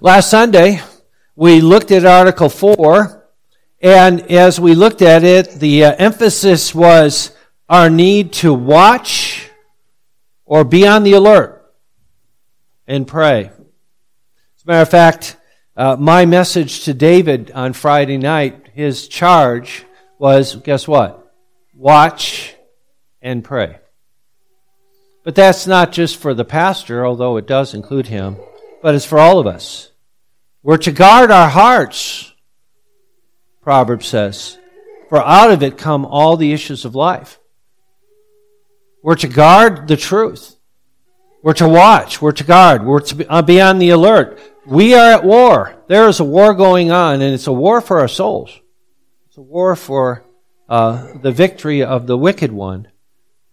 Last Sunday, we looked at Article 4, and as we looked at it, the uh, emphasis was our need to watch or be on the alert and pray. As a matter of fact, uh, my message to David on Friday night, his charge was guess what? Watch and pray. But that's not just for the pastor, although it does include him, but it's for all of us. We're to guard our hearts, Proverbs says, for out of it come all the issues of life. We're to guard the truth. We're to watch. We're to guard. We're to uh, be on the alert. We are at war. There is a war going on, and it's a war for our souls. It's a war for uh, the victory of the wicked one.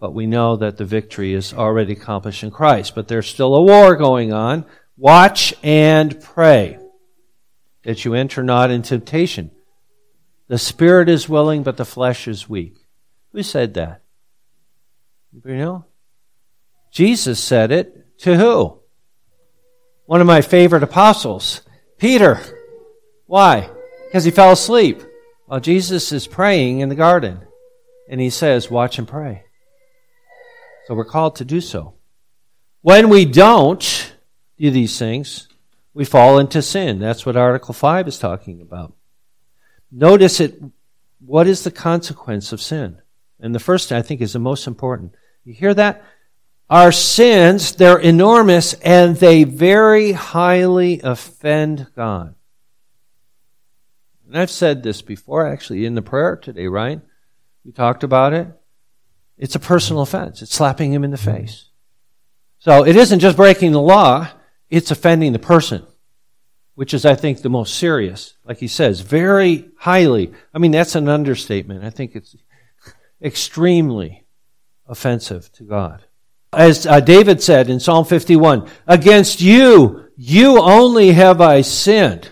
But we know that the victory is already accomplished in Christ. But there's still a war going on. Watch and pray that you enter not in temptation. The spirit is willing, but the flesh is weak. Who said that? You know? Jesus said it to who? One of my favorite apostles, Peter. Why? Because he fell asleep while Jesus is praying in the garden. And he says, Watch and pray. So we're called to do so. When we don't do these things, we fall into sin. That's what Article 5 is talking about. Notice it. What is the consequence of sin? And the first, I think, is the most important. You hear that? Our sins, they're enormous and they very highly offend God. And I've said this before, actually, in the prayer today, right? We talked about it. It's a personal offense. It's slapping him in the face. So it isn't just breaking the law it's offending the person, which is, I think, the most serious. Like he says, very highly. I mean, that's an understatement. I think it's extremely offensive to God. As uh, David said in Psalm 51, against you, you only have I sinned.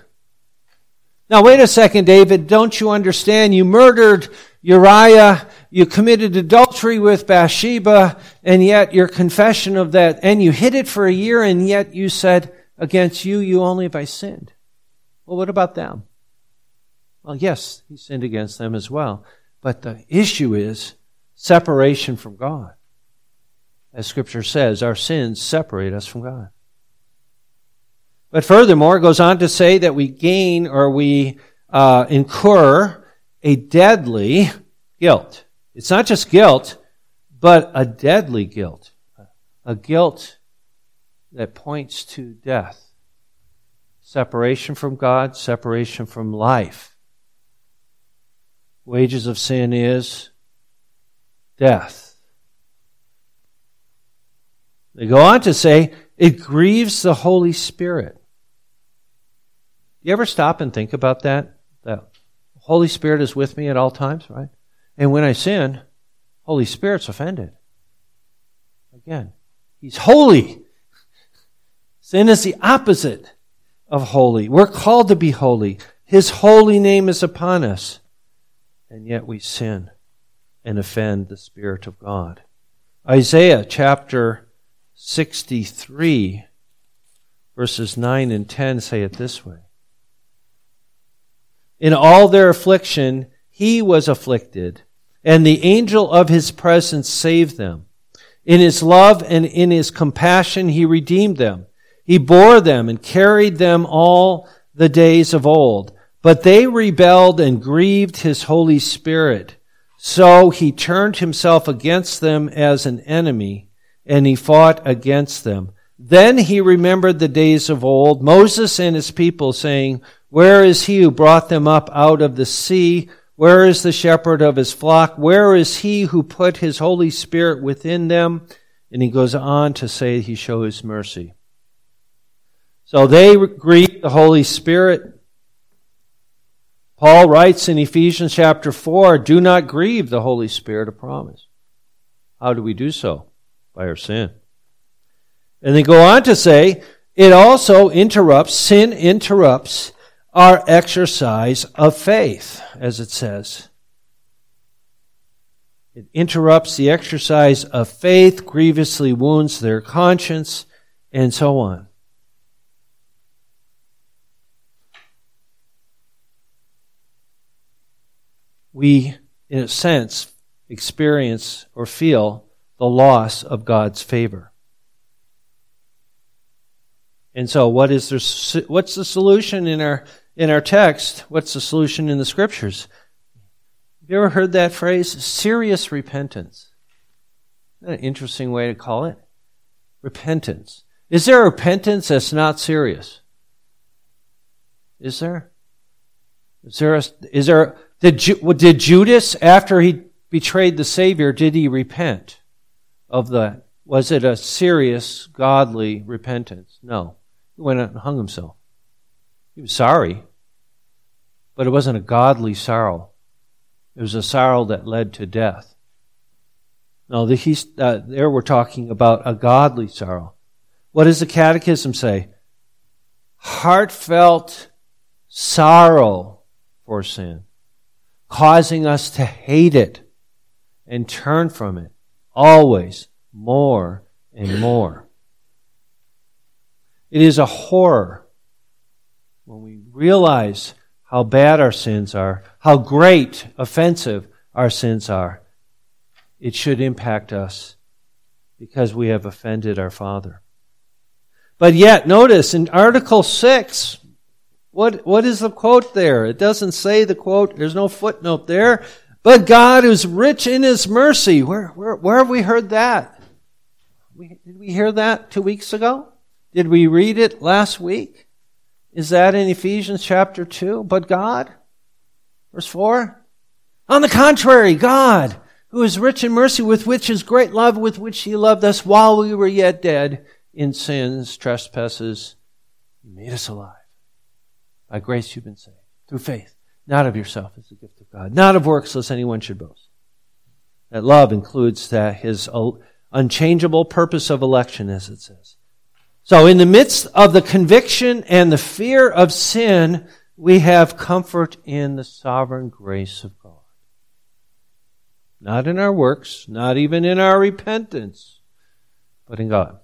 Now, wait a second, David. Don't you understand? You murdered Uriah you committed adultery with Bathsheba, and yet your confession of that, and you hid it for a year, and yet you said, Against you, you only have I sinned. Well, what about them? Well, yes, he sinned against them as well. But the issue is separation from God. As Scripture says, our sins separate us from God. But furthermore, it goes on to say that we gain or we uh, incur a deadly guilt. It's not just guilt, but a deadly guilt. A guilt that points to death. Separation from God, separation from life. Wages of sin is death. They go on to say, it grieves the Holy Spirit. You ever stop and think about that? The Holy Spirit is with me at all times, right? And when I sin, Holy Spirit's offended. Again, He's holy. Sin is the opposite of holy. We're called to be holy. His holy name is upon us. And yet we sin and offend the Spirit of God. Isaiah chapter 63, verses 9 and 10 say it this way In all their affliction, he was afflicted, and the angel of his presence saved them. In his love and in his compassion, he redeemed them. He bore them and carried them all the days of old. But they rebelled and grieved his Holy Spirit. So he turned himself against them as an enemy, and he fought against them. Then he remembered the days of old, Moses and his people, saying, Where is he who brought them up out of the sea? Where is the shepherd of his flock? Where is he who put his Holy Spirit within them? And he goes on to say he shows mercy. So they grieve the Holy Spirit. Paul writes in Ephesians chapter 4 do not grieve the Holy Spirit of promise. How do we do so? By our sin. And they go on to say it also interrupts, sin interrupts our exercise of faith, as it says. It interrupts the exercise of faith, grievously wounds their conscience, and so on. We, in a sense, experience or feel the loss of God's favor. And so, what is the, what's the solution in our in our text? What's the solution in the scriptures? Have you ever heard that phrase? Serious repentance. An interesting way to call it. Repentance. Is there repentance that's not serious? Is there? Is there a, is there, did, did Judas, after he betrayed the Savior, did he repent of that? Was it a serious, godly repentance? No. He went out and hung himself. He was sorry, but it wasn't a godly sorrow. It was a sorrow that led to death. No, the, uh, there we're talking about a godly sorrow. What does the Catechism say? Heartfelt sorrow for sin, causing us to hate it and turn from it always more and more. It is a horror when we realize how bad our sins are, how great, offensive our sins are. It should impact us because we have offended our Father. But yet, notice in Article 6, what, what is the quote there? It doesn't say the quote, there's no footnote there. But God is rich in His mercy. Where, where, where have we heard that? We, did we hear that two weeks ago? Did we read it last week? Is that in Ephesians chapter 2? But God? Verse 4? On the contrary, God, who is rich in mercy, with which is great love, with which He loved us while we were yet dead in sins, trespasses, made us alive. By grace you've been saved, through faith, not of yourself, as a gift of God, not of works, lest anyone should boast. That love includes that His unchangeable purpose of election, as it says. So in the midst of the conviction and the fear of sin, we have comfort in the sovereign grace of God. Not in our works, not even in our repentance, but in God.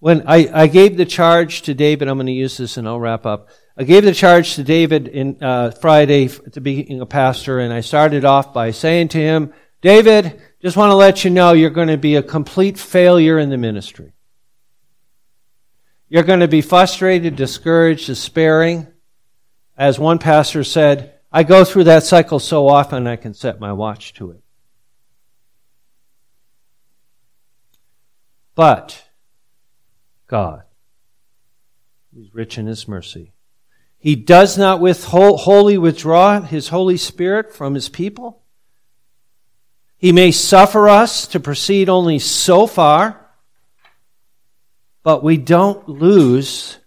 When I, I gave the charge to David, I'm going to use this and I'll wrap up. I gave the charge to David in uh, Friday to being a pastor, and I started off by saying to him, David, just want to let you know you're going to be a complete failure in the ministry. You're going to be frustrated, discouraged, despairing. As one pastor said, I go through that cycle so often I can set my watch to it. But God, who's rich in his mercy, he does not withhold, wholly withdraw his Holy Spirit from his people. He may suffer us to proceed only so far, but we don't lose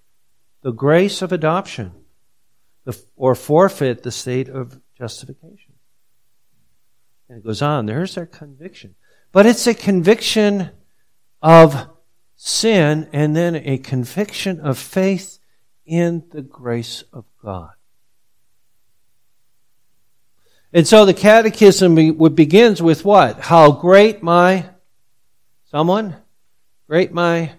the grace of adoption or forfeit the state of justification. And it goes on. There's our conviction. But it's a conviction of sin and then a conviction of faith in the grace of God. And so the catechism begins with what? How great my, someone? Great my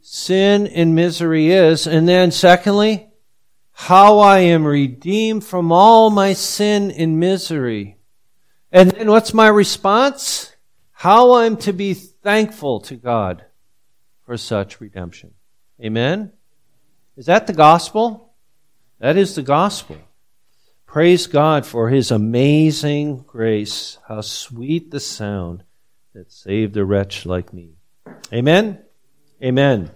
sin and misery is. And then secondly, how I am redeemed from all my sin and misery. And then what's my response? How I'm to be thankful to God for such redemption. Amen? Is that the gospel? That is the gospel. Praise God for his amazing grace. How sweet the sound that saved a wretch like me. Amen? Amen.